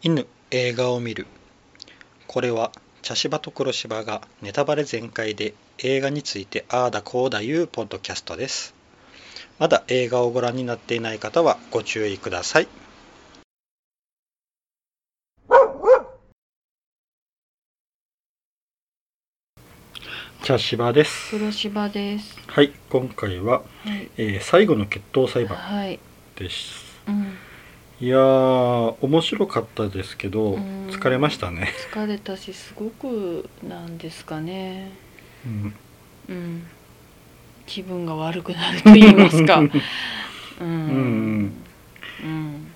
犬映画を見るこれは茶芝と黒芝がネタバレ全開で映画についてああだこうだいうポッドキャストですまだ映画をご覧になっていない方はご注意ください茶芝です黒芝です。はい今回は、はい。えー最後の決闘裁判はい。ですうん。いやー面白かったですけどうん疲れましたね疲れたし、すごくなんですかね。うんうん。気分が悪くなると言いますか。うん。うんうん。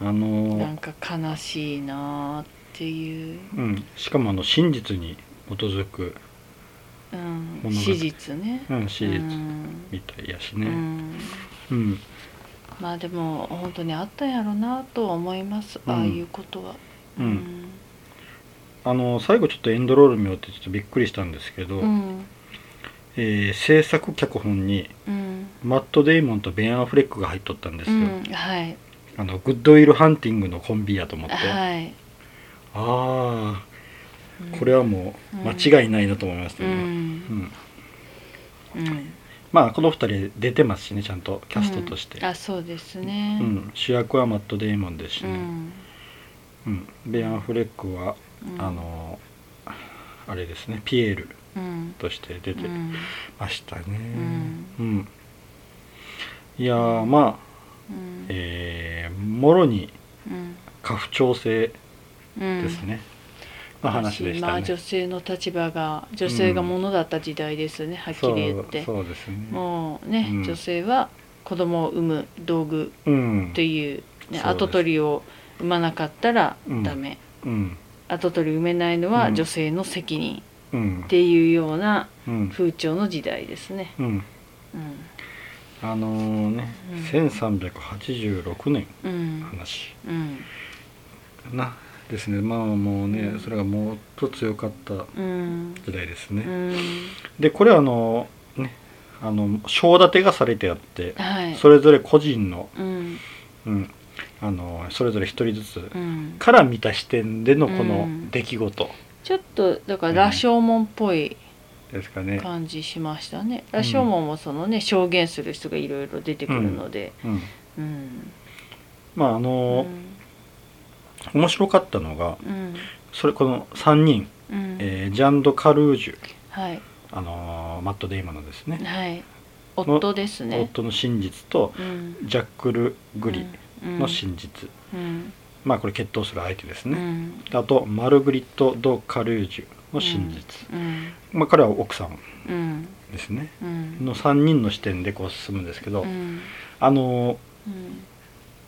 あのーなんか悲しいなーっていう。うん、しかもあの真実に基づく、うん。史実ね。うん、史実うんみたいやしうね、ん。うんまあでも本当にあったんやろなとは思います。うんああいうことは。うんあの最後ちょっとエンドロール見ようってちょっとびっくりしたんですけど、うん。えー制作脚本にうん。マット・デイモンとベン・アフレックが入っとったんですよ、うん。はい。あのグッドウィル・ハンティングのコンビやと思って、はい。あうんあこれはもう間違いないなと思いましたうけど、んうんうんまあこの二人出てますしねちゃんとキャストとして、あそうですね。うん。主役はマット・デイモンですしね、うん。うん、ベン・アフレックは、うん。あのあれですねピエールうん。として出てうん。ましたね。ん。うん、いやーまあうん。えーもろにうん。家父長制うんですね、の話でしたね、まあ女性の立場が女性がものだった時代ですね、はっきり言って。そうですね。もうね、うん。女性は子供を産む道具うん。っていう、ね、跡取りを産まなかったらうん。ダメ、うん。跡取り産めないのうん。は女性の責任うん。っていうようなうん。風潮の時代ですね。うん。うん。あのーね、うん。1386年うん。話うん。なですね。まあもうね、うん。それがもっと強かったうん。時代ですね、うん。でこれあのねあの章立てがされてあって、はい。それぞれ個人の,、うん。うん、あのそれぞれ一人ずつうん。から見た視点でのこうのん。出来事。ちょっとだから羅生門っぽいですかね。感じしましたね。羅生門もそのね証言する人がいろいろ出てくるので、うん、うん。まああうの、ん面白かったのがうん。それこの3人、うん。えージャンド・カルージュ、はい。あのマット・デイモンのですね、はい。夫ですね。夫の真実とうん。ジャックル・グリうん。の真実、うん。まあこれ決闘する相手ですうね、んあとマルグリット・ド・カルージュの真実、うん。まあ彼は奥さんうん。ですね。うん。の3人の視点でこう進むんですけど、うん。あのうん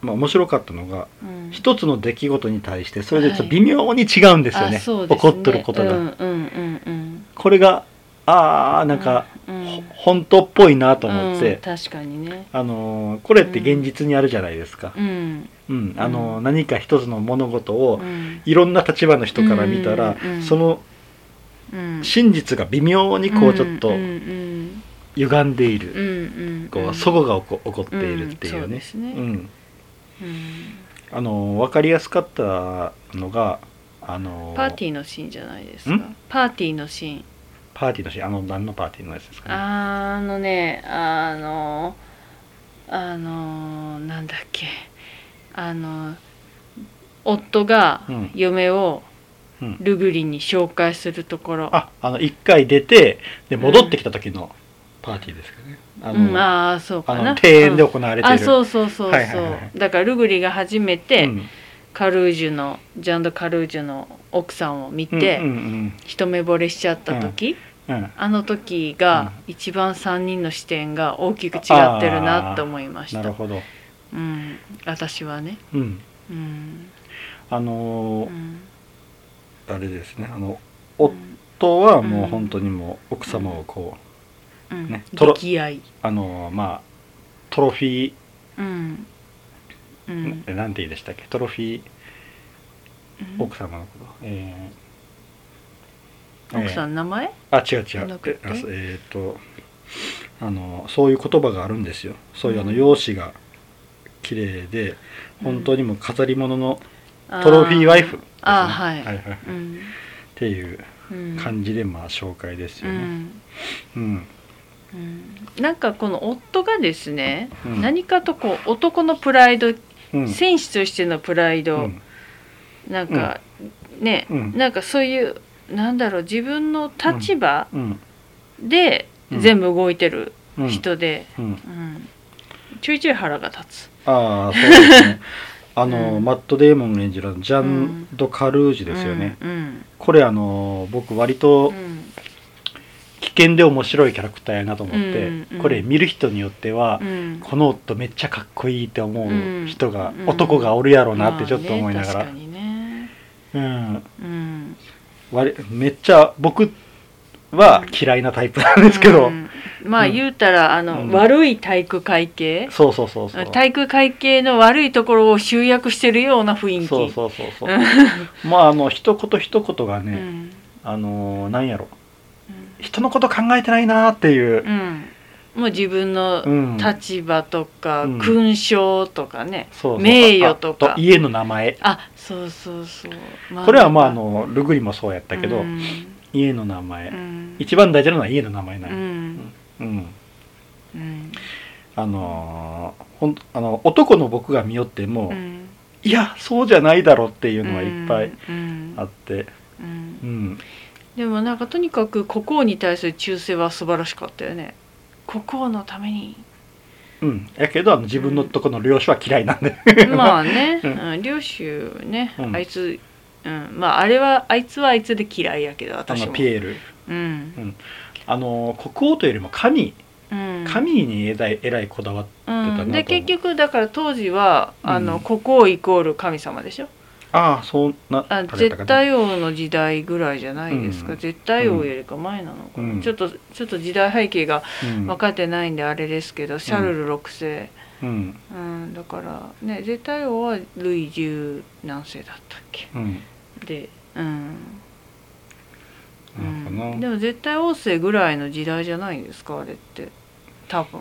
まあ面白かったのがうん。一つの出来事に対してそれでちょっとはい。微妙に違うんですよね,、あそうです起こっとることが、うんうんうんうん。これがああなんか、うんほ本当っぽいなと思って、うん確かにね。あのーこれって現実にあるじゃないですか、うん。うん。あの何か一つの物事をうん。いろんな立場の人から見たら、そのうん。真実が微妙にこうちょっと歪んでいる、こううん。齟齬が起こ起こっているっていうね,、うんそうですね。んうんあのー分かりやすかったのがあのーパーティーのシーンじゃないですか？ん？パーティーのシーン。パーティーのシーン。あの何のパーティーのやつですかね？あのねあのあのなんだっけ？あの夫がうん。嫁をうん。ルグリに紹介するところ、ああの一回出てで戻ってきた時のパーティーですかね、あうん、ああそうかな。庭園で行われている、あそうそうそうそう、はいはいはい。だからルグリが初めて、うん。カルージュのジャンド・カルージュの奥さんを見て、うんうん一目惚れしちゃった時、うん。うん。あの時が一番3人の視点が大きく違ってるなと思いました。なるほど、うん、私はね。うん、うん。あのーうん。あれですね。あの夫はもう本当にもう奥様をこう、うん。ねトロあのーまあトロフィうん。うー、ん。えなんて言いでしたっけ？トロフィー。うん。奥様のこと、えー。奥さえん名前？ーあ違う違う。えあえっ、とあのそういう言葉があるんですよ。そういうあのうん。容姿が綺麗で本当にもう飾り物のトロフィーワイフね。あーはい。はいはい。はいうん。っていううん。感じでまあ紹介ですよね。うんうん。うんなんかこの夫がですね、うん。何かとこう男のプライド、うん。戦士としてのプライド、うん。なんか、ね、うん。なんかそういうなんだろう自分の立場うん。でうん。全部動いてるうん。人で、うん。うん。ちょいちょい腹が立つ。ああそうですね。あの、うん。マット・デーモン演じるジャン・ド・カルージュですよね、うん。これあの僕割うとん危険で面白いキャラクターやなと思って、うんうんこれ見る人によっては、うん。この夫めっちゃかっこいいって思う人が、うん。男がおるやろうなってちょっと思いながら、まあねね。うん。うん。割めっちゃ僕は嫌いなタイプなんですけど、うん。まあうん。言うたらあの、うん。悪い体育会系。そうそうそうそう。体育会系の悪いところを集約してるような雰囲気。そうそうそうそう。まああの一言一言がね、うん。あのなんやろ人のこと考えてないなっていう。う、ん。もう自分のうん。立場とか、うん。勲章とかね。そうそう。名誉とか。あ家の名前。あそうそうそう、まこれはまああのルグリもそうやったけど、うん。家の名前、うん。一番大事なのは家の名前なうん。うん。うん。あのーほんあの男の僕が見よっても、うん。いやそうじゃないだろっていうのはいっぱいうん。あって。うん。うんでもなんかとにかく国王に対する忠誠は素晴らしかったよね。国王のために。うん。やけどあの自分のとこの領主は嫌いなんで。まあね、う うん、領主ね、うん。あいつ、うん、まああれはあいつはあいつで嫌いやけどあ私ものピエール。うん。あの国王というよりも神。うん。神にえらいえらいこだわってたなと結局だから当時はあの、うん。国王イコール神様でしょああそんなあ絶対王の時代ぐらいじゃないですか、うん。絶対王よりか前なのかな、うん。ちょっとちょっと時代背景がうん。分かってないんであれですけど、シャルル6世、うん。うん、だからね絶対王はルイ十何世だったっけ？うん。でうん、うん、でも絶対王政ぐらいの時代じゃないんですかあれって。多分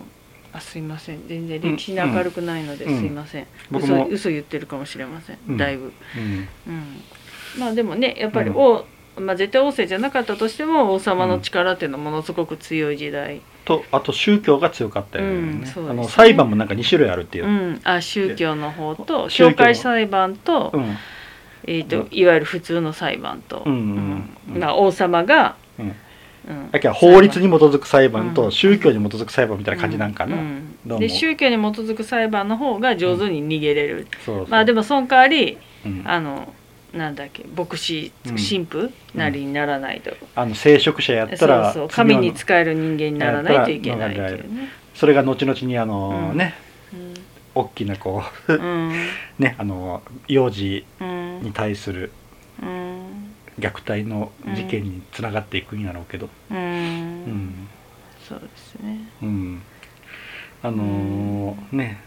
あすいません。全然歴史に明るくないので、うん。すいません、僕も。嘘嘘言ってるかもしれません、うん。だいぶ、うん。うん、まあでもねやっぱりうん。王、まあ、絶対王政じゃなかったとしても王様の力っていうのはものすごく強い時代、とあと宗教が強かったよね,、あの裁判もなんか2種類あるっていう。う、ん、あ宗教の方と宗教教会裁判と,、うん。えー、とうんいわゆる普通の裁判と、うんうんうんまあ、王様が、うんうんだけど法律に基づく裁判とうん宗教に基づく裁判みたいな感じなんかな、うんどうも。で宗教に基づく裁判の方が上手に逃げれる、そうそう。まあでもその代わりうん。あのなんだっけ牧師うん。神父なりにならないと、あの聖職者やったそうらそう。次の神に仕える人間にならないといけないっていうね。それが後々にあの、うん。ね大きなこううん。ねあの幼児うん。に対するうん虐待の事件につながっていくんやろうけど。うん。うん。そうですね。うん。あのーね。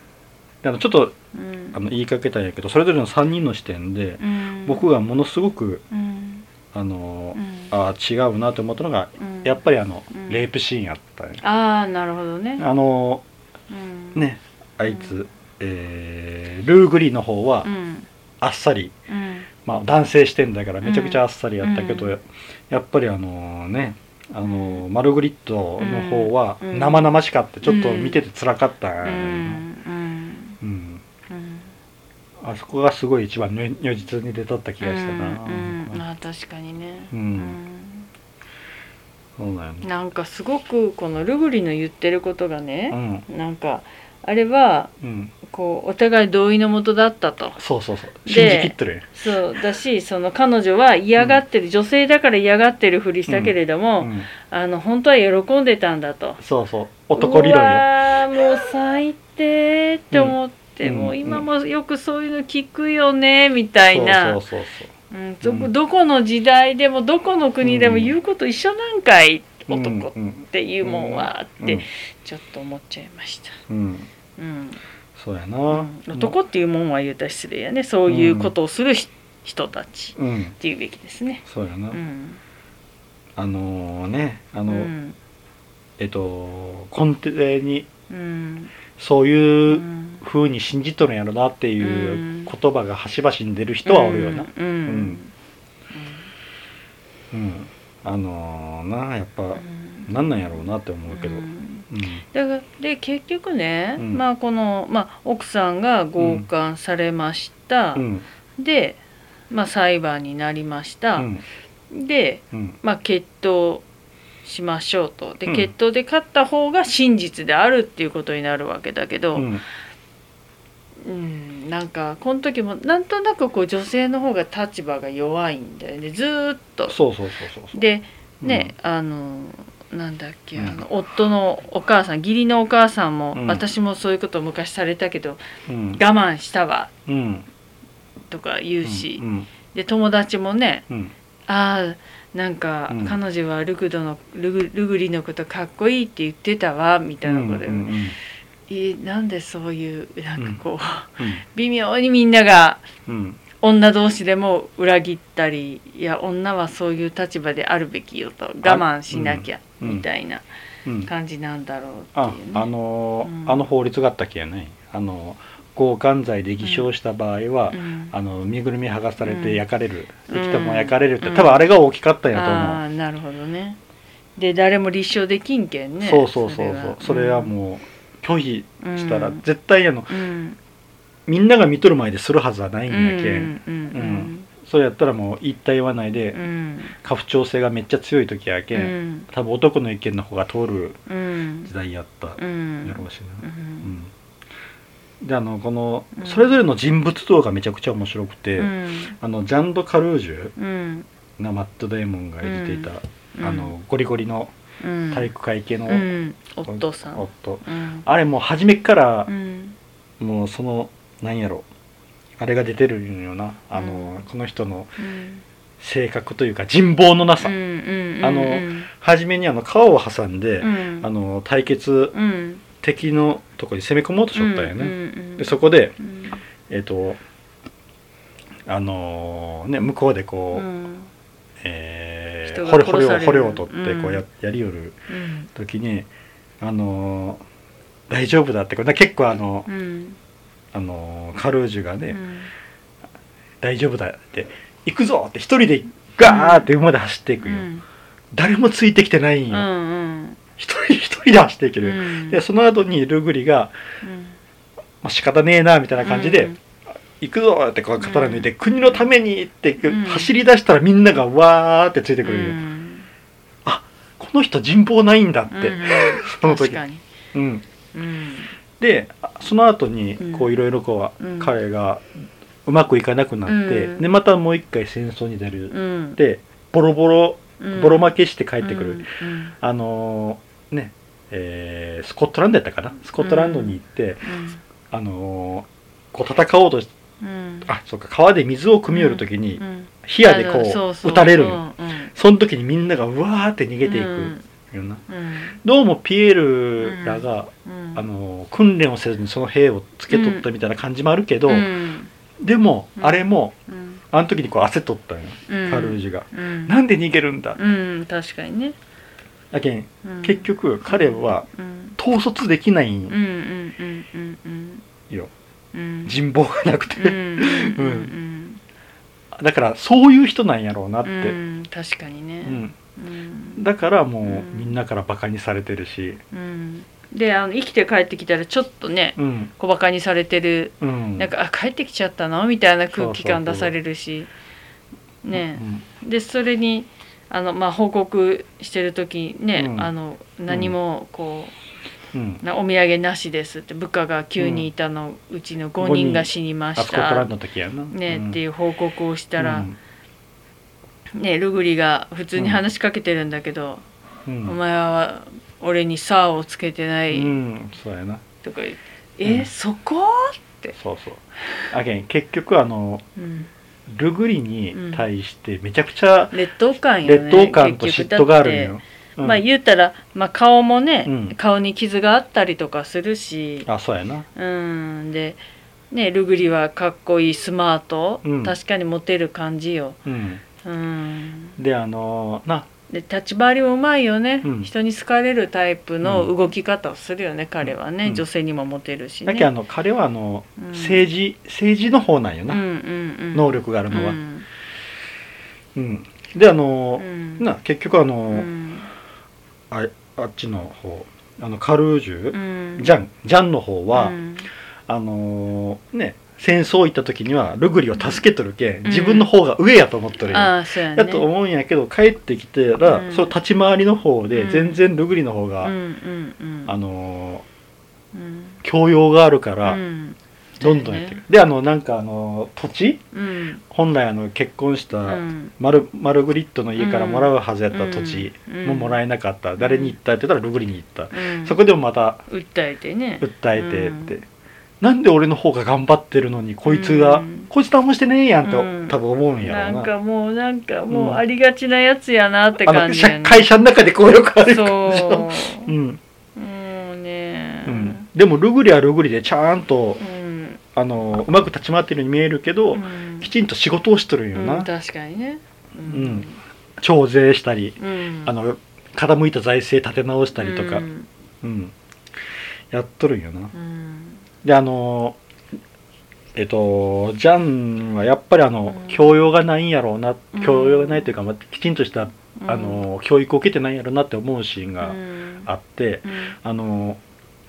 であのちょっとうん。あの言いかけたんやけどそれぞれの3人の視点でうん。僕がものすごくうん。あのーうん。ああ違うなと思ったのがうん。やっぱりあのうん。レイプシーンやったねああなるほどね。あのうん。ーねあいつえールーグリの方はうん。あっさりうんまあ男性視点だからめちゃくちゃあっさりやったけどうん。やっぱりあのねあのマルグリットの方はうん。生々しかってちょっと見てて辛かった。うん。あそこがすごい一番如如実に出とった気がしたな。うん。うん、あー確かにね、うん。そうだよねなんかすごくこのルグリの言ってることがうね、ん。なんかあれはうん。こうお互い同意のもとだったと。そうそうそう。で信じきってる。そうだしその彼女は嫌がってる、女性だから嫌がってるふりしたけれども、うん。あの本当は喜んでたんだと。そうそう。男理論よ。うわーもう最低って思って、うん。もう今もよくそういうの聞くよねみたいな。そうそうそうう。んどこうんどこの時代でもどこの国でも言うこと一緒なんかい、そう男っうんていうもんはってうんちょっと思っちゃいました。うん。うん。そうやな、うん。男っていうもんは言うたら失礼やね。そういうことをするひ人たちうん。っていうべきですね。そうやな、うん。あのねあうの、ん。えっと根底にうん。そういううん。風に信じとるんやろなっていう言葉が端々に出る人はおるよな。うん。うん。うん、あのーなやっぱうん。なんなんやろうなって思うけど、だからで結局ね、うん。まあこの、まあ、奥さんが強姦されました、うん。で、まあ、裁判になりましうた、ん。で、うん。まあ、決闘しましょうと。で、うん。決闘で勝った方が真実であるっていうことになるわけだけど、うんうん、なんかこの時もなんとなくこう女性の方が立場が弱いんだよね。ずーっと。そうそうそうそうでね、あのなんだっけ、うん。あの夫のお母さん義理のお母さんも、うん。私もそういうことを昔されたけどうん。我慢したわ。うん。とか言うし、うん。で友達もねうん。ああなんか、うん。彼女はルグドのルグルグリのことかっこいいって言ってたわみたいなことで、うんうんえなんでそういうなんかこう、うん。微妙にみんながうん。女同士でも裏切ったりいや女はそういう立場であるべきよと我慢しなきゃうん。みたいなうん。感じなんだろうってあいうね。あのーうん。あの法律があったっけやね。あの強姦罪で偽証した場合は、うん。あの身ぐるみ剥がされうん。て焼かれる、うん。生きたまま焼かれるって、うん。多分あれが大きかったんやと思う、ああなるほどね。で誰も立証できんけんね。そうそうそうそう。それは。もう拒否うしたらうん。絶対あのうん。みんなが見とる前でするはずはないんうんやけん、うん。うん。それやったらもう言った言わないで、うん。家父長制がめっちゃ強い時やけ、うん。ん多分男の意見の方が通るうん。時代やったうん。やろうしうな、ん。うん。であのこのうん。それぞれの人物像がめちゃくちゃ面白くて、うん。あのジャンド・カルージュうん。なマット・デーモンが演じていた、うん。あのゴリゴリのうん体育会系のうん。夫さん。夫。うん。あれもう初めっからうん。もうそのなんやろ。あれが出てるんよなあの、この人のうん。性格というか人望のなさ、あの初めにあの川を挟んで、うん。あの対決うん。敵のとこに攻め込もうとしとったんよね、でそこでうん。えっ、とあのね向こうでこう、うんえー、捕虜捕虜を取ってこうや,、うん。やりよるうん。時にあのー大丈夫だってこれ結構あの、うん。あのーカルージュがね、うん。大丈夫だって行くぞって一人でガーって馬で走っていくよ、うん。誰もついてきてないんうよ、ん。一人一人で走っていける、うん。でその後にルグリが、うん。まあ、仕方ねえなみたいな感じで、うん行くぞってこう刀抜いて、国のためにってうん。走り出したらみんながわーってついてくるよ、うん。この人人望ないんだって、うん その時。うん、うん。でその後にうん。こういろいろこう、うん。彼がうまくいかなくなって、うん。でまたもう一回戦争に出る、うん。でボロボロうん。ボロ負けして帰ってくる、うん。あのーねえースコットランドやったかな。スコットランドに行って、あのーこう戦おうとしうん。あそうか川で水を汲み寄る時に、うん火矢でこうあそうそう。撃たれるんようんうん。その時にみんながうわーって逃げていく。よな、どうもピエールらが、あのー訓練をせずにその兵をつけとったみたいな感じもあるけど、うん。でも、うん。あれもうん。あの時にこう焦っとったんよ、うん。カルージュが、うん。なんで逃げるんだ、うん確かにね。だけんうん。結局彼はうん。統率できないん人望がなくて、うんだからそういう人なんやろうなって、うんうん確かにね。だからもう、うん。みんなからバカにされてるし、うん。であの生きて帰ってきたらちょっとねうん。小バカにされてる。うん、なんかあ帰ってきちゃったの？みたいな空気感出されるし。ね。うんでそれにあの、まあ、報告してる時にね、うん。あの何もこうんうなお土産なしですって部下が9人いたのうちの5人が死にまあしたね、うん。っていう報告をしたら、うん。ね、ルグリが普通に話しかけてるんだけど「うん。お前は俺に「さ」をつけてない」うん。そうやな。とか言って「え、うん。そこ?」って、そうそう。あけん結局あのうん、ルグリに対してめちゃくちゃ劣等感よね劣等感と嫉妬があるんよ、うん。まあ言うたら、まあ、顔もね、うん。顔に傷があったりとかするし。あそうやな。うん。でねルグリはかっこいいスマート、うん。確かにモテる感じよ。うん。うん。であのな。で立ち回りもうまいよね、うん。人に好かれるタイプのうん。動き方をするよね、彼はね、うん。女性にもモテるしね。だけどあの彼はあの、うん。政治政治の方なんよな、うんうんうん、能力があるあのは、うん。うん。であのう、ん。な結局あの、うんああっちの方あのカルージュ、うん。ジャンジャンの方は、うん。あのーね戦争行った時にはルグリを助けとるけん、ん。自分の方が上やと思っとるよ、ああそうやね。やと思うんやけど帰ってきてら、うん。その立ち回りの方でうん。全然ルグリの方が、あのうん。ー教養があるから、うんどんどんやっていく、であのなんかあの土地？うん。本来あの結婚しうたん。マル,、マルグリットの家からもらうはずやった土地うん。ももらえなかった、誰に行ったって言ったらルグリに行った、うん。そこでもまた訴えてね。訴えてって、なんで俺の方が頑張ってるのにこいつが、うん。こいつ何もしてねえやんって、うん。多分思うんやろうんななかもうなんかもうありがちなやつやなって感じやね。会社の中でこうよくあるそう。うん、もうね。うん、でもルグリはルグリでちゃんとうんあのうまく立ち回ってるように見えるけど、うん。きちんと仕事をしとるんよな、うん確かにね。うん。徴税したり、うん。あの傾いた財政立て直したりとか、ううん。んやっとるんよな。うん。であのえっとジャンはやっぱりあの、うん。教養がないんやろうなうん。教養がないというか、まあ、きちんとした、うん。あの教育を受けてないんやろうなって思うシーンうがん。あって、うん。あの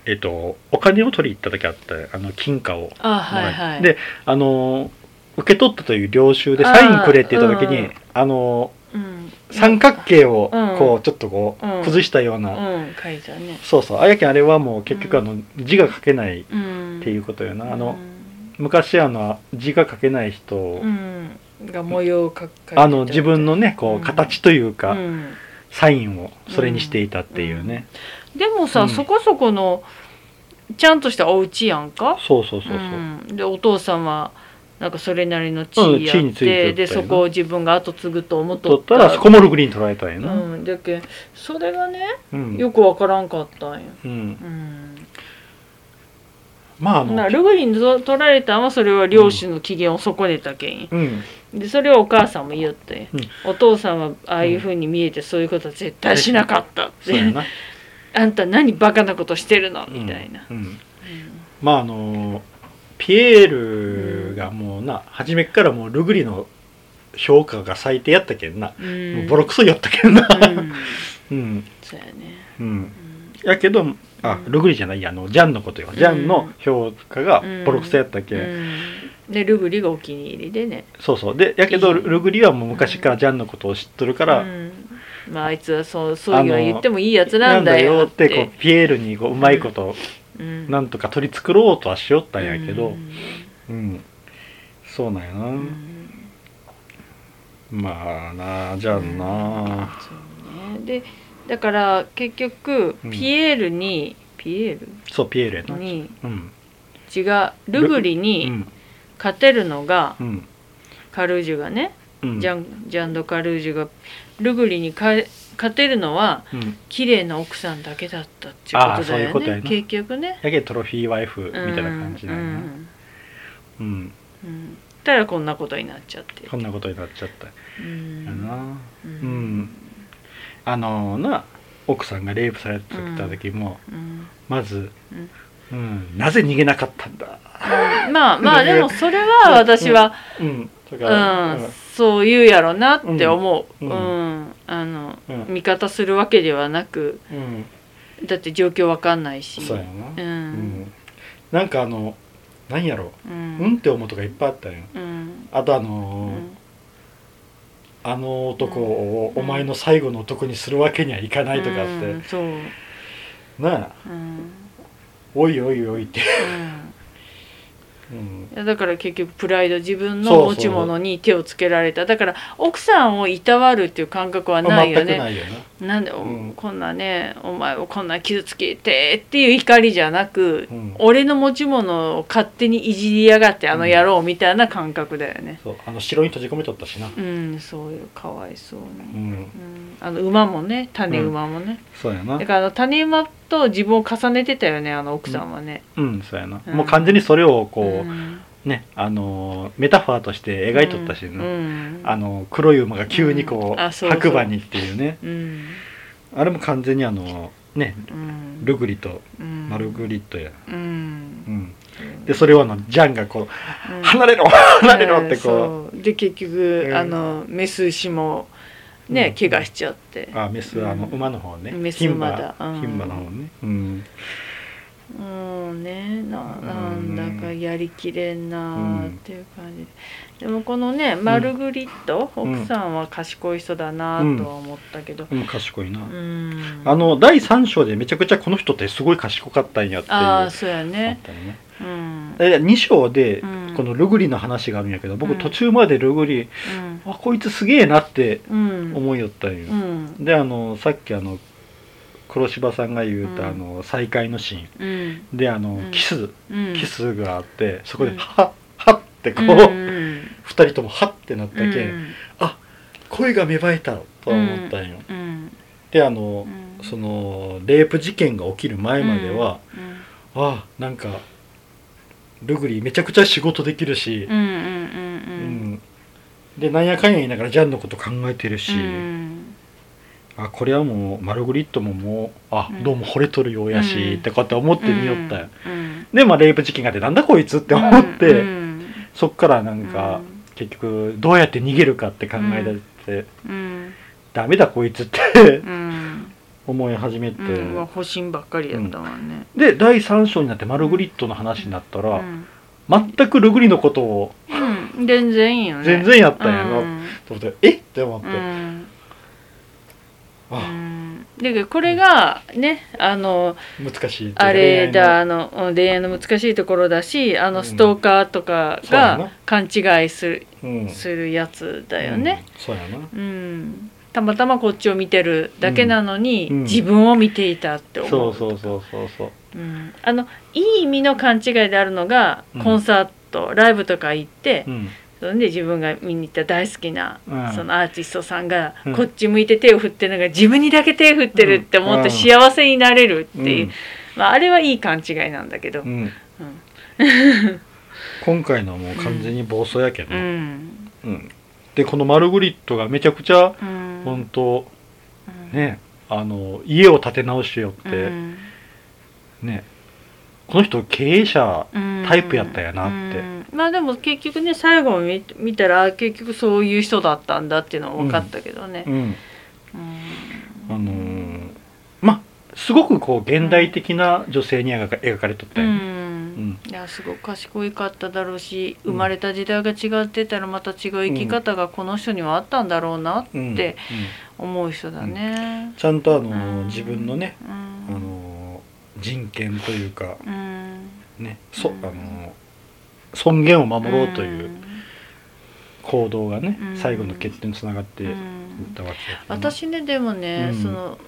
えっとお金を取り行った時あったあの金貨をあはいはい。であの受け取ったという領収でサインくれって言った時にあ,、うん。のうん。三角形をうん。こうちょっとこううん。崩したような、うん書いたね。そうそう。あやけんあれはもう結局あの字が書けないっうん。ていうことよな、あのうん昔あの字が書けない人、うん。が模様をかあの自分のねこう形というか、うん。サインをそれにしていたっていうね、でもさ、うん。そこそこのちゃんとしたお家やんか？そうそうそうそう、うん、でお父さんはなんかそれなりの地うん位やっ地位についてでそこを自分が後継ぐと思っと取ったらそこもルグリに取られたんやな、うん、だけんそれがねうん。よくわからんかったんや、うん。うん、まああのなルグリにと取られたんはそれは両親の機嫌を損ねたけん。やうん。でそれをお母さんも言って、うん。お父さんはああいうふうに見えてそういうことは絶対しなかったって、そうやなあんた何バカなことしてるの？みたいな、うん。うん。まああのピエールがもうな初めっからもうルグリの評価が最低やったけんな、うん。もうボロクソやったけんな。うん。うん。そうやね、うん。うん。やけどあうん。ルグリじゃないやあのジャンのことよ。ジャンの評価がボロクソやったけん、うん。でルグリがお気に入りでね。そうそう。でやけどルグリはもう昔からジャンのことを知っとるから、うんまああいつはそうそういうは言ってもいいやつなんだよっっててこうピエールにこううまいことうん。なんとか取り繕おうとはしよったんやけどうん。うん、そうなんやな、うん。まあなじゃあな。そうね。でだから結局うん。ピエールに、ピエーそうピエールやな。ルにうん。違うルグリうにん。勝てるのがうん。カルージュがね。うん。ジャンジャンド・カルージュがルグリにか勝てるのはうん。綺麗な奥さんだけだったっていうことだよね。結局ね。やけどトロフィーワイフみたいな感じなんやな。うん。うん、うん。たらこんなことになっちゃって。こんなことになっちゃった。うん。やな。ううん。あのな奥さんがレイプされた時も、うん。まず、うん。うん、なぜ逃げなかったんだ。まあまあ でもそれは私は、うんとうかん。そう言うやろなって思う、ううん。ん。あのうん。味方するわけではなくうん、うん、だって状況わかんないし。そうやな、ううん。んなんかあのなんやろう。うん。んって思うとかいっぱいあったん。ようん。あとあうのーん。あの男をうん。お前の最後の男にするわけにはいかないとかあって、うん。そう、なあ。うん。おいおいおいって、うん。だから結局プライド自分の持ち物に手をつけられた。だから奥さんをいたわるっていう感覚はないよね。ないよななんで、おうん。こんなねお前をこんな傷つけてっていう怒りじゃなく、うん。俺の持ち物を勝手にいじりやがってあの野郎みたいな感覚だよね。そう。あの城に閉じ込めとったしな。うん、そういうかわいそうん。うん、あの馬もね種馬もね、そうやな。だからあの種馬と自分を重ねてたよねあの奥さんはね、うん。そうやな、うん。もう完全にそれをこう、ん。ねあのメタファーとして描いとったし、うん。うん。あの黒い馬が急にこう、そうそう。白馬にっていうね。うん。あれも完全にあのねうん。ルグリとうん。マルグリットや、ううん。ん、でそれをあのジャンがこううん。離れろ離れろってこそう。で結局、うん。あのメス牛もね、うん。怪我しちゃって。うあメスあのうん馬の方ね。牝馬馬だ。うん。牝馬の方ね。うんうんねななんだかやりきれんなっていう感じ。で、でもこのねマルグリット、うん。奥さんは賢い人だなとは思ったけど。うん。賢いな、うん、あの第3章でめちゃくちゃこの人ってすごい賢かったんやっていう。ああそうやね。ね。うん。で2章でうん。このルグリの話があるんやけど僕うん。途中までルグリうん。あこいつすげえなってうん。思いよったんよ、うん。であのさっきあの黒柴さんが言うた、うん。あの再会のシーン。うん。であの、うん。キスうん。キスがあってそこでうん。はっはってこう、うん。二人ともはってなったけ、うん。ん、恋が芽生えたとは思ったんよ、うん。であのう、ん。そのレイプ事件が起きる前までは、うん。あなんかルグリめちゃくちゃ仕事できるしう、ん。でなんやかんや言いながらジャンのこと考えてるし、うんあこれはもうマルグリットももうあ、うん。どうも惚れとるようやし、うん。ってこうやって思ってみよったよ、うん。でまあレイプ事件があってなんだこいつって思って、うんそっからなんか、結局どうやって逃げるかって考え出して、うん。ダメだこいつってうん。思い始めて、うん。まあ保身ばっかりやったわね。で第3章になってマルグリットの話になったら、うん。全くルグリのことをうん。全然いいよね。全然やったんやな、うん。と思ってえ？って思って、うんうあん。だけどこれがねあの難しいあれだあ恋の。うん恋愛の難しいところだしあうん。のストーカーとかが勘違いするうん。するやつだよね。ううやな。うん。たまたまこっちを見てるだけなのに、うん。自分を見ていたって思う。そうそうそうそうそう。うん、あのいい意味の勘違いであるのが、うん。コンサートライブとか行って、うんそれで自分が見に行った大好きな、うん。そのアーティストさんがうん。こっち向いて手を振ってるのが自分にだけ手を振ってるって思ってうん。幸せになれるっていう、うん。まあ、あれはいい勘違いなんだけど。う、ん。今回のはもう完全に暴走やけどうな、ん。うん。でこのマルグリットがめちゃくちゃうん。本当うん。ねあの家を建て直しよって、うん。ねこの人経営者うん。タイプやったやなって。うん。まあでも結局ね最後見見たら結局そういう人だったんだっていうのは分かったけどね。う。ん。うん。あのーまあすごくこう現代的な女性に描か描かれとったうよね、ん。いやすごく賢いかっただろうしうん生まれた時代が違ってたらまた違う生き方がこの人にはあったんだろうなうんってうん。思う人だね。ちゃんとあの自分のね、うん。あのー人権というかうん。ねそ、うん。あのー尊厳を守ろうという行動がね、うん。最後の決定につながっていっうんたわけね私ねでもね、うん。その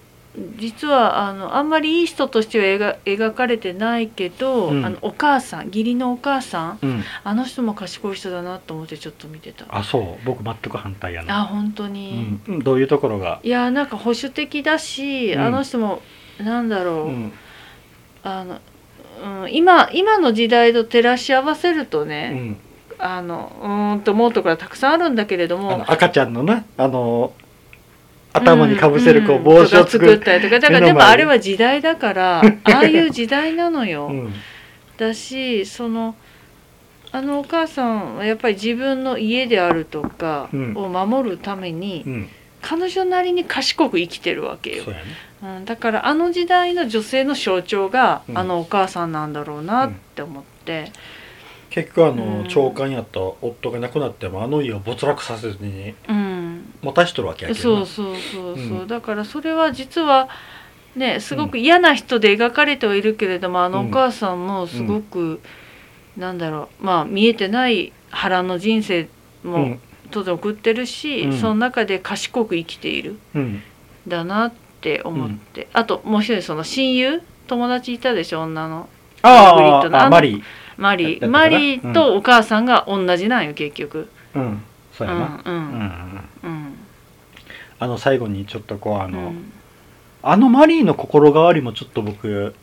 実はあのあんまりいい人としては描描かれてないけど、うん。あのお母さん義理のお母さんうん。あの人も賢い人だなと思ってちょっと見てた。あそう。僕全く反対やな。あ本当うに、んうん、どういうところが、いやなんか保守的だし、うん。あの人もなんだろう、うんあの、うん、今今の時代と照らし合わせるとうね、ん、あのうーんと思うところはたくさんあるんだけれどあもの赤ちゃんのなあの頭にかぶせるこううん帽子をとか作作る、ったりとかだからでで。もあれは時代だから ああいう時代なのよ。うん。だしそのあのお母さんはやっぱり自分の家であるとかうん。を守るために、うん、彼女なりに賢く生きてるわけよ。そう、やね。うん、だからあの時代の女性の象徴が、うん。あのお母さんなんだろうなって思って、結局あの、うん。長官やった夫が亡くなってもあの家を没落させずにうん、持たしとるわけやけどな。そうそうそうそう、うん。だからそれは実はねすごく嫌な人で描かれてはいるけれども、あのお母さんもすごく、なんだろうまあ見えてない腹の人生うもん当然送ってるし、うん。その中で賢く生きている。うん。だなって思って、あともう一人その親友？友達いたでしょ女の。あグリットの？あマリ。ーマリ。ーマリーとお母さんが同じなんよ結局。うん。そうやな、うんううんうんん。うん。あの最後にちょっとこうあの、うん。あのマリーの心変わりもちょっと僕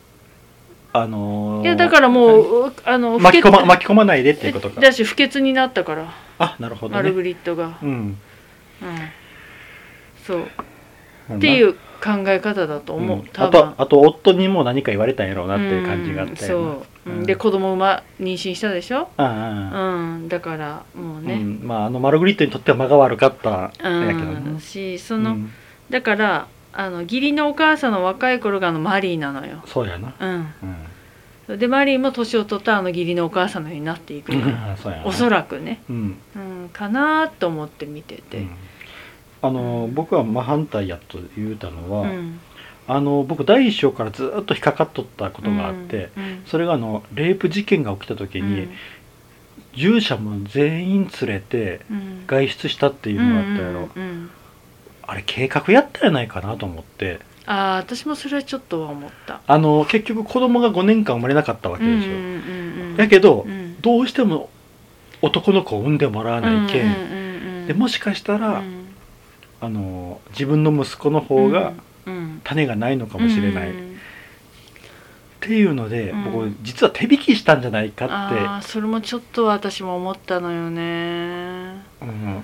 あのーいやだからもうあの巻き込ま巻き込まないでっていうことか。だし不潔になったから。あなるほどね。マルグリットが、うん。うん、そう。っていう考え方だと思う、うん。多分。あとあと夫にも何か言われたんやろうなっていう感じがあったよなうんそう、うん。で子供産ま妊娠したでしょ、うん、だからもうね、うん、まああのマルグリットにとっては間が悪かったんやけどうん。ねしその、うん。だからあの義理のお母さんの若い頃があのマリーなのよ、そうやな。うん、うん。でマリーも年を取ったあの義理のお母さんのようになっていくのよそうやな。おそらくね、うん。うん、かなと思って見てて、うん。あの僕は真反対やと言うたのは、うん。あの僕第一章からずっと引っかかっとったことがあって、うん。それがあのレイプ事件が起きた時に、うん。従者も全員連れてうん。外出したっていうのがあったやろ、うんうんうんあれ計画やったやないかなと思って。ああ私もそれはちょっとは思った。あの結局子供が5年間生まれなかったわけでしょ、うんうんうんうんやけど、うん。どうしても男の子を産んでもらわないけん、うんうんでもしかしたら、うん。あの自分の息子の方がうん。種がないのかもしれない、っうん。ていうので、うん。僕実は手引きしたんじゃないかああそれもちょっと私も思ったのよね。うん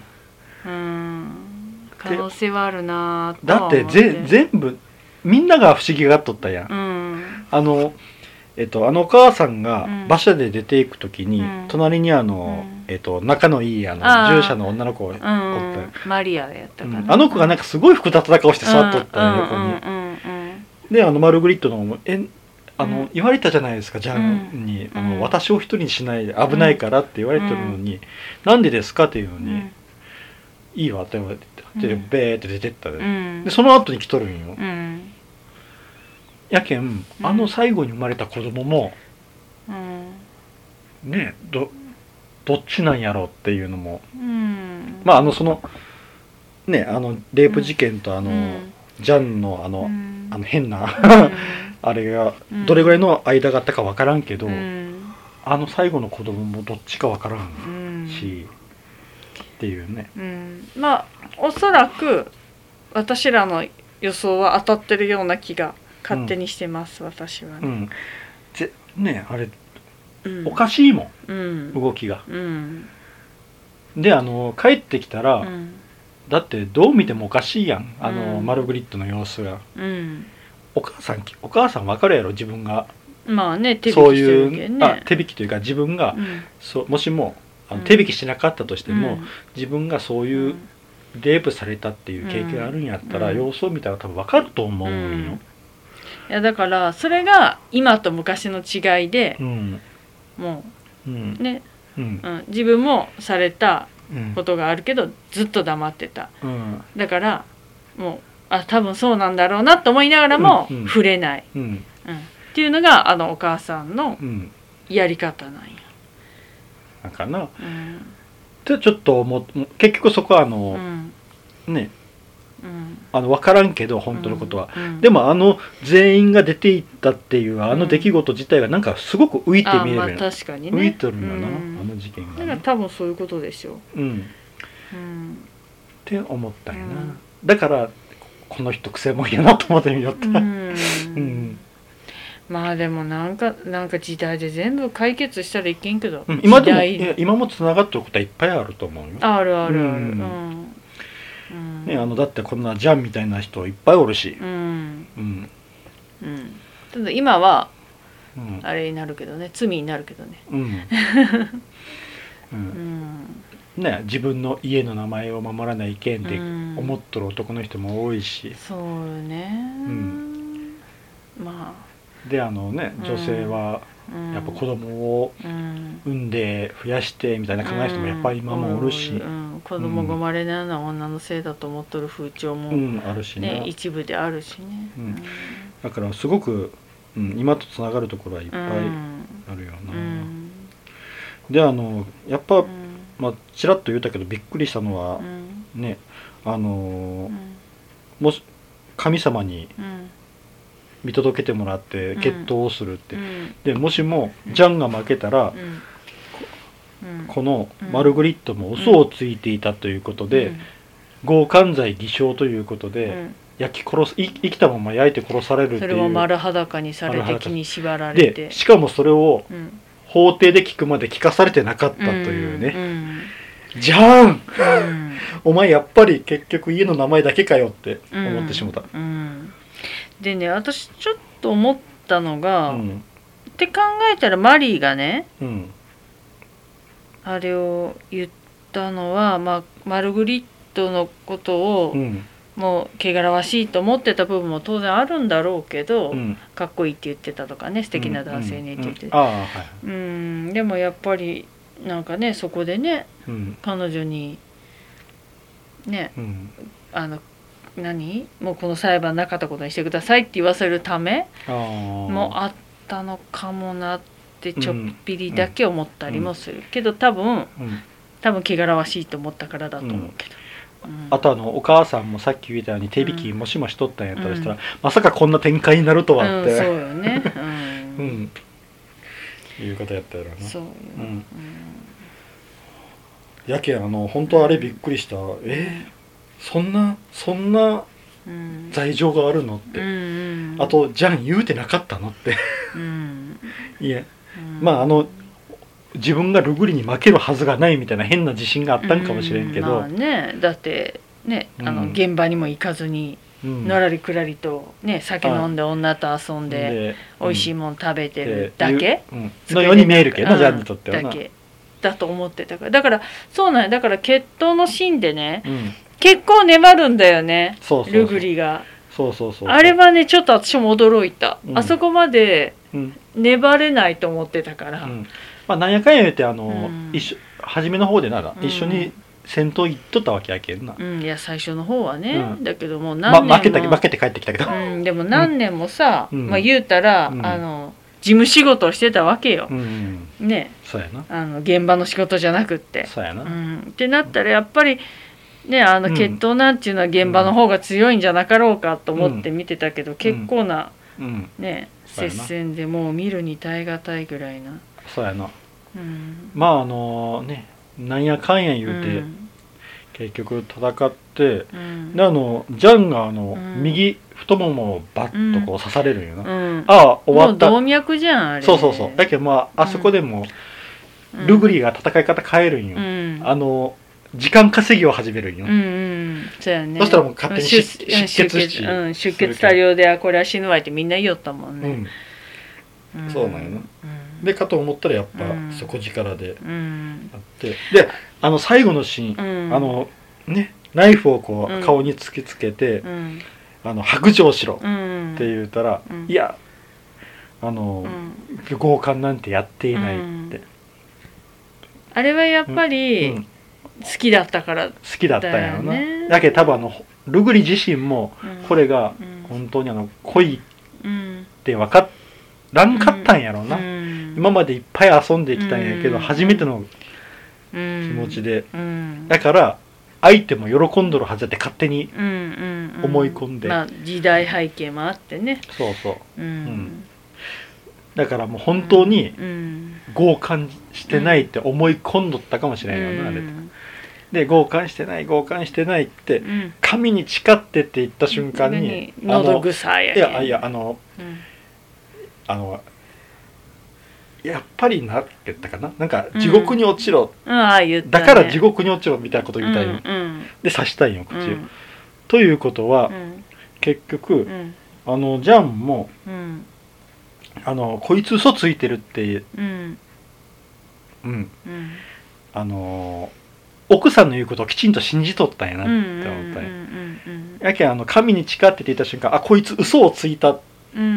可能性はあるなだってぜ全部みんなが不思議がっとったやん、うん。あのえっと、あのお母さんがうん。馬車で出ていく時に、うん。隣にあの、うん。えっと、仲のいいあの従者の女の子がおった。マリアやったかうん。な、あの子がなんかすごい複雑な顔して座っとったよ、横に、うんうんうんであのマルグリットのえあの、うん。言われたじゃないですかジャンに、あのうん。私を一人にしないで危ないからって言われてるのに、なんでですかっていうのに、いいわって言われてでうん。ベーって出てったで,、うん。でその後に来とるんよ、うん。やけんあの最後に生まれた子供もうん。ねどどっちなんやろうっていうのも。うん。まああのそのねあのレイプ事件とあの、うん。ジャンのあの、うん。あの変な、うん。あれがうん。どれぐらいの間があったかわからんけど、うん。あの最後の子供もどっちかわからうんん。し、っていうね。うん。まあおそらく私らの予想は当たってるような気が勝手にしてます、私はね、うん。ぜねあれうん。おかしいもうん。ん動きが。うん。であの帰ってきたら、うん。だってどう見てもおかしいやん。あの、うん。マルグリットの様子が。うん。お母さんお母さん分かるやろ？自分が。まあね手引きそう手引きというか自分が、うん。そうもしもあのうん手引きしなかったとしても、うん。自分がそういうレイプされたっていう経験があるんやったら、うん。様子を見たら多分分かると思うんよ。いやだからそれが今と昔の違いでうん。もうね、うん。うん、自分もされたうん。ことがあるけどずっと黙ってた。うん。だからもうあ多分そうなんだろうなと思いながらも触れない、うん。うん。っていうのがあのお母さんのうん。やり方なんや。なんかな。うん。ってちょっと思う結局そこはあうの、ん。ね。うん。あの分からんけど本当のことは、うん。でもあの全員が出ていったっていうあの出来事自体がなんかすごく浮いて見えるやん、確かにね。浮いてるんよな、うん。あの事件だから多分そういうことでしょう。ん、っう、うんて思ったんやな、うん。だからこの人くせもんやなと思ってみよった、うん。うんまあでもなんかなんか時代で全部解決したらいけんけど、うん今でも今もつながってることはいっぱいあると思うよ、あるあるある。ううん。んうん。ね、あのだってこんなジャンみたいな人いっぱいおるし。う、ん。うん。うん。ただ今はうん。あれになるけどね。罪になるけどね。うん。う うん。んね、自分の家の名前を守らないけんってうん。思っとる男の人も多いし、そうね、ん。まであのね女性はやっぱ子供をうん産んで増やしてみたいな考える人もやっぱり今もおるし、うんうん子供が生まれないのは女のせいだと思っとる風潮も、うん。あるしね。ね一部であるしね。うん。だからすごく、うん、今とつながるところはいっぱいうん。あるよな、うん。であのやっぱ、うん。まあ、ちらっと言ったけどびっくりしたのはう、ん。ねあのうん。もし神様にうん見届けてもらってうん。決闘をするって、うん。でもしもジャンが負けたら、うん。うん。このマルグリットも嘘をついていたということで、うん。強姦罪偽証ということで、焼き殺すい生きたまま焼いて殺されるっていう。それも丸裸にされて木に縛られて。でしかもそれをうん。法廷で聞くまで聞かされてなかったというね、うん。じゃん。お前やっぱり結局家の名前だけかよって思ってしもた、うんでね私ちょっと思ったのが、っうん。て考えたらマリーがねうん。あれを言ったのは、まあ、マルグリットのことをうん。もう汚らわしいと思ってた部分も当然あるんだろうけど、うん。かっこいいって言ってたとかね素敵な男性にって言ってうん。でもやっぱりなんかねそこでねうん。彼女にねうん。あの何？もうこの裁判なかったことにしてくださいって言わせるためもあったのかもなってちょっぴりだけ思ったりもする、けど多分うん。多分汚らわしいと思ったからだと思うけど、うん。あとあのお母さんもさっき言ったように手引きもしもしとったんやったらしたら、うん。まさかこんな展開になるとはうん、って、そうよね、ううん。んいうことやったやろな。そうよ、うん。やけんあの本当あれびっくりした。えそんなそんなうん。罪状があるのっうんて、うん。あとじゃん言うてなかったのって。うん。いえ。うん。まああの自分がルグリに負けるはずがないみたいな変な自信があったんかもしれんけど、うまあね。だってねあの、うん。現場にも行かずにうん。のらりくらりとね酒飲んで女と遊んでで美味しいももん食べてるだけ、んうん。のように見えるけどな、ジャンにとってはな。だけ。だと思ってたから。だからそうなんや。だから決闘のシーンでねうん、結構粘るんだよね。そうそうそう。ルグリが。そうそうそうあれはねちょっと私も驚いた、うん。あそこまでうん。粘れないと思ってたから、うん。まあなんやかんや言ってあの、うん。一緒初めの方でなら、うん。一緒に戦闘行っとったわけやけんな、うん。いや最初の方はね、うん。だけどもうま何年も、負けた負けて帰ってきたけど、うん、でも何年もさ、うん。まあ、言うたら、うん。あの事務仕事をしてたわけよ。う、ん。ね。そうやな。あの現場の仕事じゃなくって。そうやな、うん、ってなったらやっぱりねあのうん。決闘なんていうのは現場の方が強いんじゃなかろうかと思って見てたけど、結構なうん。ね接戦でもう見るに耐え難いぐらいな。そうやな。うん。まああのねなんやかんや言うて、うん。結局戦ってうん。であのジャンがあの、うん。右太ももをバッとこう刺されるんよ。な、うん。ああ終わった。動脈じゃんあれ。そうそうそう。だけどまああそこでも、ルグリが戦い方変えるんよ、うん。あの時間稼ぎを始めるんよ、うんうん。そうやね。そしたらもう勝手に出血しうん、出血多量であこれは死ぬわいってみんな言いよったもんね、うん、ん。そうなんよ。なうん。でかと思ったらやっぱうん。底力でうん。あって。であの最後のシーン、うん。あのねナイフをこう、うん。顔に突きつけてう、ん。あの白状しろってうん言うたら、うん。いやあのう、ん。強姦なんてやっていないって、あれはやっぱうりん好きだったから、好きだったんやろな。だよね。だけど多分あのルグリ自身もうん。これがうん。本当にあの恋っうんて分からんかったんやろな、うん。今までいっぱい遊んできたんやけど、うん。初めての気気持ちで、うん。だから相手も喜んどるはずやって勝手にうんうんうん。思い込んで。まあ時代背景もあってね。そうそう。うん。ん。だからもう本当にうん。強姦してないって思い込んどったかもしれんよな、あれで強姦してない強姦してないってうん。神に誓ってって言った瞬間にあ喉の草やいやいやあのうん。あのやっぱりなって言ったかな？なんか地獄に落ちろ、うん。ね。だから地獄に落ちろみたいなこと言いたいよ、うんで刺したいんよ口を、うん。ということは、うん。結局、うん。あのジャンもうん。あのこいつ嘘ついてるってうん。うん。うん。あの奥さんの言うことをきちんと信じとったんやなってうん思ったんや、けんあの神に誓ってって言った瞬間あこいつ嘘をついたっ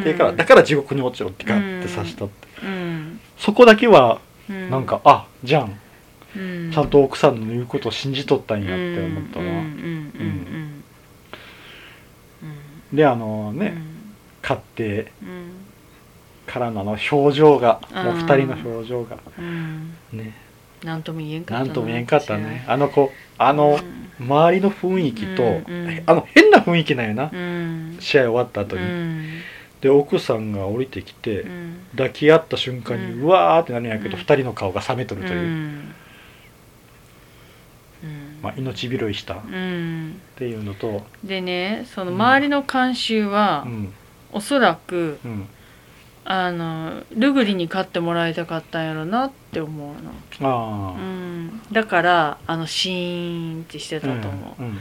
てから、だから地獄に落ちろってガッて刺したって、うん。そこだけはうんなん。か、あじゃん。うん。ちゃんと奥さんの言うことを信じとったんやって思ったわ、であのうん。ね、買ってうん。からのあの表情がうん。もう二人の表情が。うん。ねなんとも言えんかったとも言えんかったね。あの子あのうん。周りの雰囲気と、うんうんあの変な雰囲気なんよな、うん。試合終わった後うに、ん。で奥さんが降りてきて、うん。抱き合った瞬間に、ううんわーってなるんやけど、うん。二人の顔が冷めとるという、まあ、命拾いした。っうん。ていうのと、でねその周りの慣習は、うん。おそらくうん、あのルグリに勝ってもらいたかったんやろなって思うの、ああ、うん、だからあのシーンってしてたと思う。んうん。う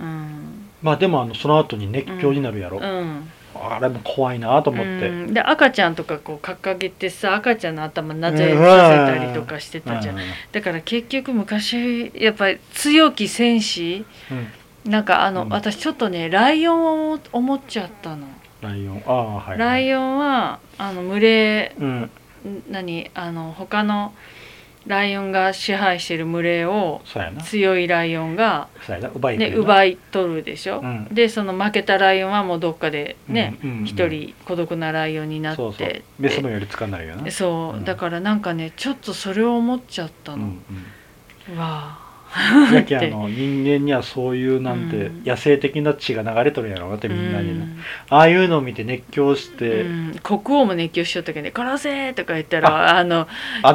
うん。まあでもあのその後に熱狂になるやろ、うん。あれも怖いなと思って、うん。で赤ちゃんとかこう掲げてさ赤ちゃんの頭なぜさせたりとかしてたじゃん。だから結局昔やっぱり強き戦士うん。なんかあの、うん私ちょっとねライオンを思っちゃったの、ライオン。ああはい、はい、ライオンはあの群れうん。ん何？あの他のライオンが支配してる群れを強いライオンが、奪いね、取るな。奪い取るでしょ、うん。でその負けたライオンはもうどっかでね一、人孤独なライオンになってメスもよりつかないよな。そう。うんだからなんかねちょっとそれを思っちゃったの、うわう ん、やけあの人間にはそういうなんてうん。野生的な血が流れとるんやろうなってみんなにな、うん。ああいうのを見て熱狂して、うん。国王も熱狂しちゃったけどね「殺せ!」とか言ったらあの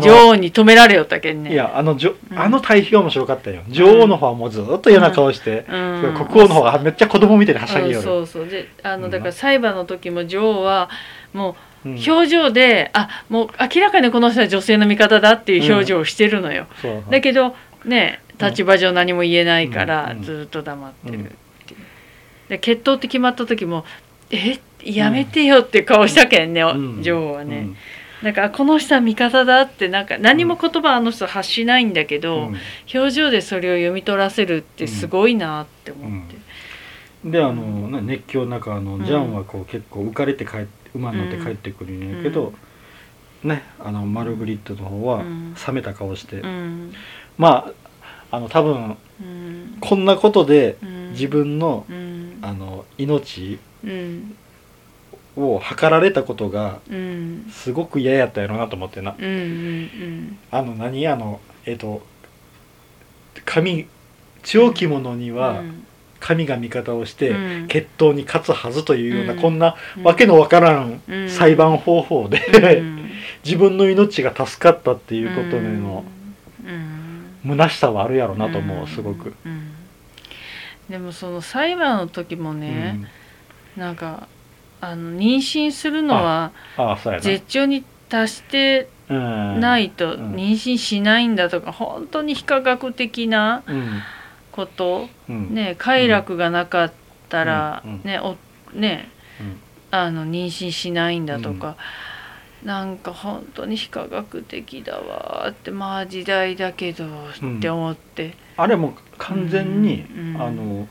女王に止められよったけんね。いやあのじょ、うん。あの対比が面白かったよ。女王の方はもうずっと嫌な顔して、うん。国王の方がめっちゃ子供みたいにはしゃぎよる、うんそうそう。であうん。のだから裁判の時も女王はもううん。表情で、あもう明らかにこの人は女性の味方だっていう表情をしてるのよ、だけどね立場上何も言えないからうん。ずっと黙ってるうんっていう。で決闘って決まった時も「えやめてよ」って顔したけんね、うん。女王はね、だからこの人は味方だってなんか何も言葉あの人発しないんだけうど、ん。表情でそれを読み取らせるってすごいなって思って。であの、な熱狂の中あの、うん。ジャンはこう結構浮かれて帰って馬に乗って帰ってくるんやけど、ねあのマルグリットの方はうん。冷めた顔して、うん。まああの多分うん。こんなことでうん。自分の,、うん。あの命うん。を図られたことがうん。すごく嫌やったやろなと思ってな。うんうんあの何あのえっ、と神強き者には神が味方をして、うん。決闘に勝つはずというような、うん。こんなうん。わけのわからんうん。裁判方法で、うん。自分の命が助かったっていうことでのうん虚しさはあるやろなと思ううん。すごく。うん。でもその裁判の時もね、なんかあの妊娠するのは。絶頂に達してうん。ないとうん。妊娠しないんだとか本当に非科学的なうん。ことうん。ね快楽がなかったら、うん。うん。ねおねうん。あの妊娠しないんだとか、なんか本当に非科学的だわーってまあ時代だけどうんって思って、あれも完全に、うんあの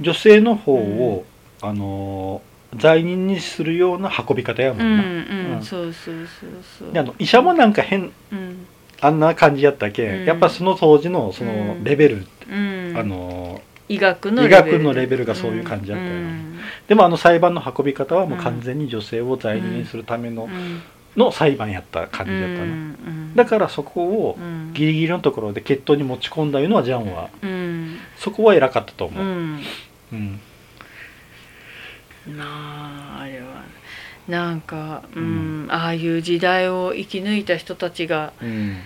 女性の方を、あの罪人にするような運び方やもうんんな。うん、うん。そうそうそうそう。であの医者もなんか変うん。あんな感じやったけ、うん。やっぱその当時のそのうん。レベル、うん、あの医学の医学のレベルがそういう感じだったようん。でもあの裁判の運び方はもう完全に女性を罪人にするための,、うんの裁判やった感じだったな、うんだからそこをうん。ギリギリのところで決闘に持ち込んだいうのはジャンはうん。そこは偉かったとう思う、ん。うん。まああれは。なんか、うん。ああいう時代を生き抜いた人たちがうん。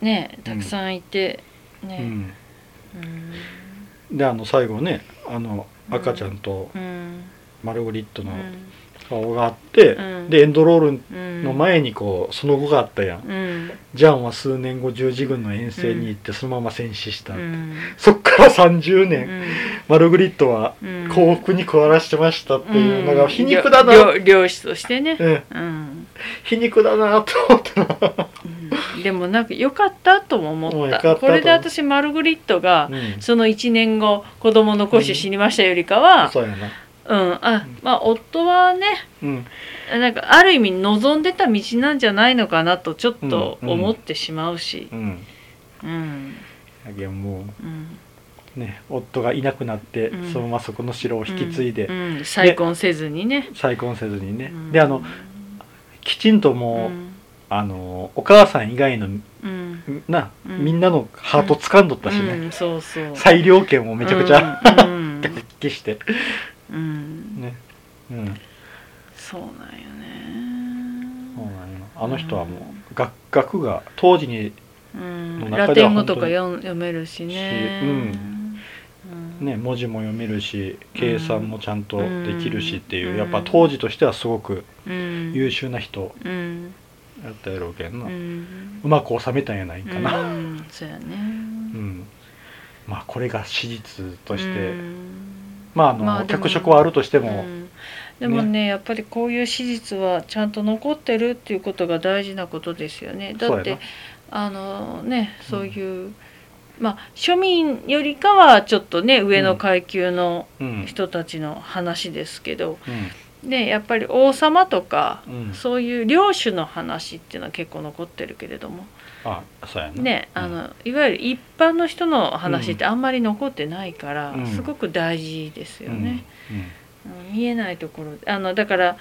ねたくさんいて、ね。うん。うん。であの最後ねあの赤ちゃんとうん。マルグリットのうん顔があって、うん。でエンドロールうん。の前にこうその後があったやん、うん。ジャンは数年後十字軍の遠征に行ってそのまま戦死した、うん。そっから30年、うん。マルグリットはうん。幸福に食わらしてましたっていうのが皮肉だうんな、漁漁師としてね、皮肉だなと思ったな、うん。でもなんか良かったとも思った。これで私マルグリットがうん。その1年後子供残して死にましたよりかは、そうやなうん。あまあ夫はねうん。なんかある意味望んでた道なんじゃないのかなとちょっとうん。うん。思ってしまうし。うん。うん。だけどもうん。うね夫がいなくなって、うん。そのままそこの城を引き継いで、うん。再婚せずにね。再婚せずにね、うん。であのきちんとうもう、ん。あのお母さん以外のうん。な、うん。みんなのハート掴んどったしね、うん。そうそう。裁量権をめちゃくちゃ、うん。発揮してうん。ね。うん。そうなんよね。そうなんよ。あの人はもう学学が当時にうん。ラテン語とか読めるしね。しうん。うん。ね、文字も読めるし計算もちゃんとできるしっていう、うん。やっぱ当時としてはすごくうん。優秀な人うん。やったやろうけんな、ううんまく収めたんやないかな、うん。そうやね。うん。まあこれが史実として、うんまああの、まあ脚色はあるとしても、うん。でもねやっぱりこういう史実はちゃんと残ってるっていうことが大事なことですよね。だってあのねそういう、まあ庶民よりかはちょっとね上の階級のうん。人たちの話ですけど、うん。ねやっぱり王様とか、うん。そういう領主の話っていうのは結構残ってるけれどもあそうやな。ねうん。あのいわゆる一般の人の話ってあんまり残ってないから、うん。すごく大事ですよね。うん。うん。見えないところ。あのだから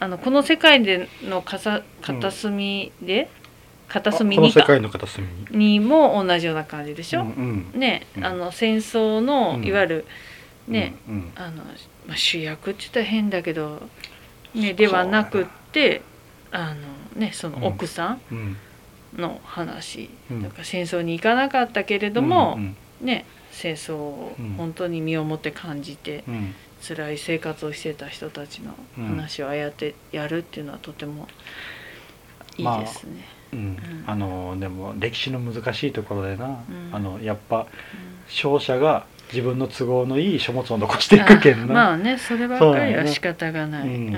あのこの世界でのかさ片隅で、片隅に世界の片隅に。にも同じような感じでしょ？うんうんね、うん。あの戦争の、うん。いわゆるね、あのまあ、主役って言ったら変だけど、ね、ではなくってあの、ね、その奥さうん。んの話、うん。だから戦争に行かなかったけれども、うんね、戦争をうん。本当に身をもって感じて、うん。辛い生活をしてた人たちの話をああやってやるっていうのはとてもいいですね。うん。うん。あのでも歴史の難しいところでな、ん。あのやっぱ勝者が自分の都合のいい書物を残していくけんな、あまあねそればっかりは仕方がない。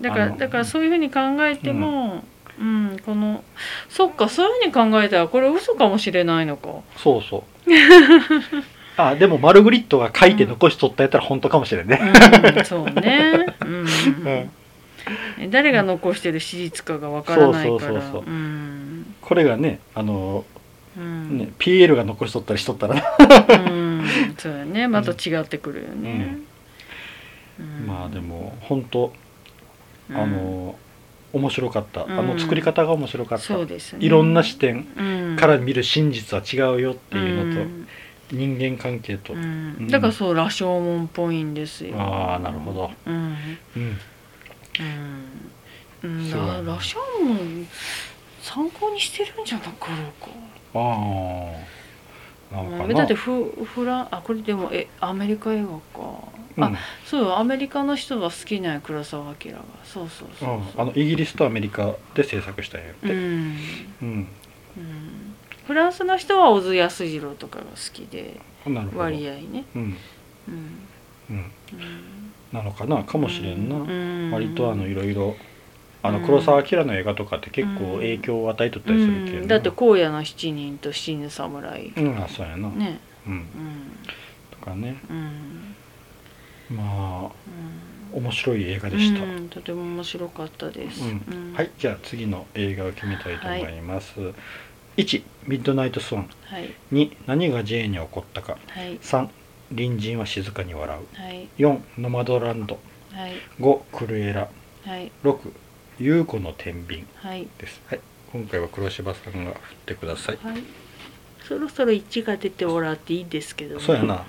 だからだからそういうふうに考えても、うんこのそっかそういうふうに考えたらこれ嘘かもしれないのか。そうそう。あでもマルグリットが書いて残しとったやったら本当かもしれんね、うん、そうね。うん。誰が残してる史実かがわからないから。そうそうそうそう。うん。これがねあのうん。ね PL が残しとったりしとったらな、うんそうやね。また違ってくるよね。うん。まあでも本当うん。あの、面白かった、うん。あの作り方が面白かった、そうですね。いろんな視点点から見る真実は違うよっていうのと、うん。人間関係と、うん。うん。だからそう羅生門っぽいんですよ。ああなるほど、うん。うん、羅生門参考にしてるんじゃなかろうか。ああだってフフランあこれでもえアメリカ映画か。うん。あそうよアメリカの人は好きなんや黒澤明が。そうそうそうう。んあのイギリスとアメリカで制作したんやって、うん、うん。うん、フランスの人は小津安二郎とかが好きで割合ね、うん。うん。うん、うん、なのかなかもしれんな、うん。割とあのいろいろあのうん。黒澤明の映画とかって結構影響を与えとったりするけど、うん。だって「荒野の七人」と「七人の侍」うんあそうやな、ね。うん。うん。とかね。うんまあうん。面白い映画でした、うん、とても面白かったです、はいじゃあ次の映画を決めたいと思います、1ミッドナイトスワンはい。2何がジェーンに起こったか。はい。3隣人は静かに笑う。はい。4ノマドランドはい。5クルエラはい。6優子の天秤。はい。です。はい。今回は黒柴さんが振ってください、はい。そろそろ1が出てもらっていいですけど、ね、そうやな。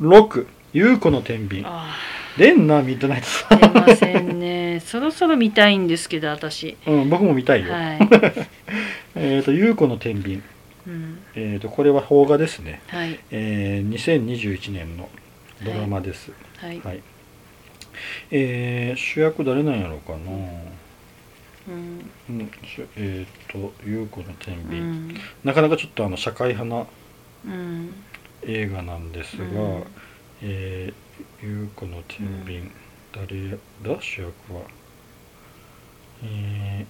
6優子の天秤。あ出んなミッドナイト。スワあ出ませんね。そろそろ見たいんですけど私。ンうん僕も見たいよ、はい、えっ、と優子の天秤。うん、えっ、とこれは邦画ですね。はい。えー、2021年のドラマです。はい、はい、えー、主役誰なんやろうかな。うん。うんえっ、と優子の天う秤、ん。なかなかちょっとあの社会派なうん。映画なんですが、うんえー、優子の天秤、誰だ主役は？え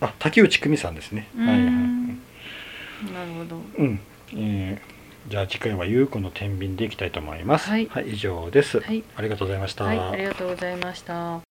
ー、あ竹内久美さんですね、うん。はいはい。なるほど。うん。えー、じゃあ次回は優子の天秤でいきたいと思います。はい以上です、はい。ありがとうございました、はいありがとうございました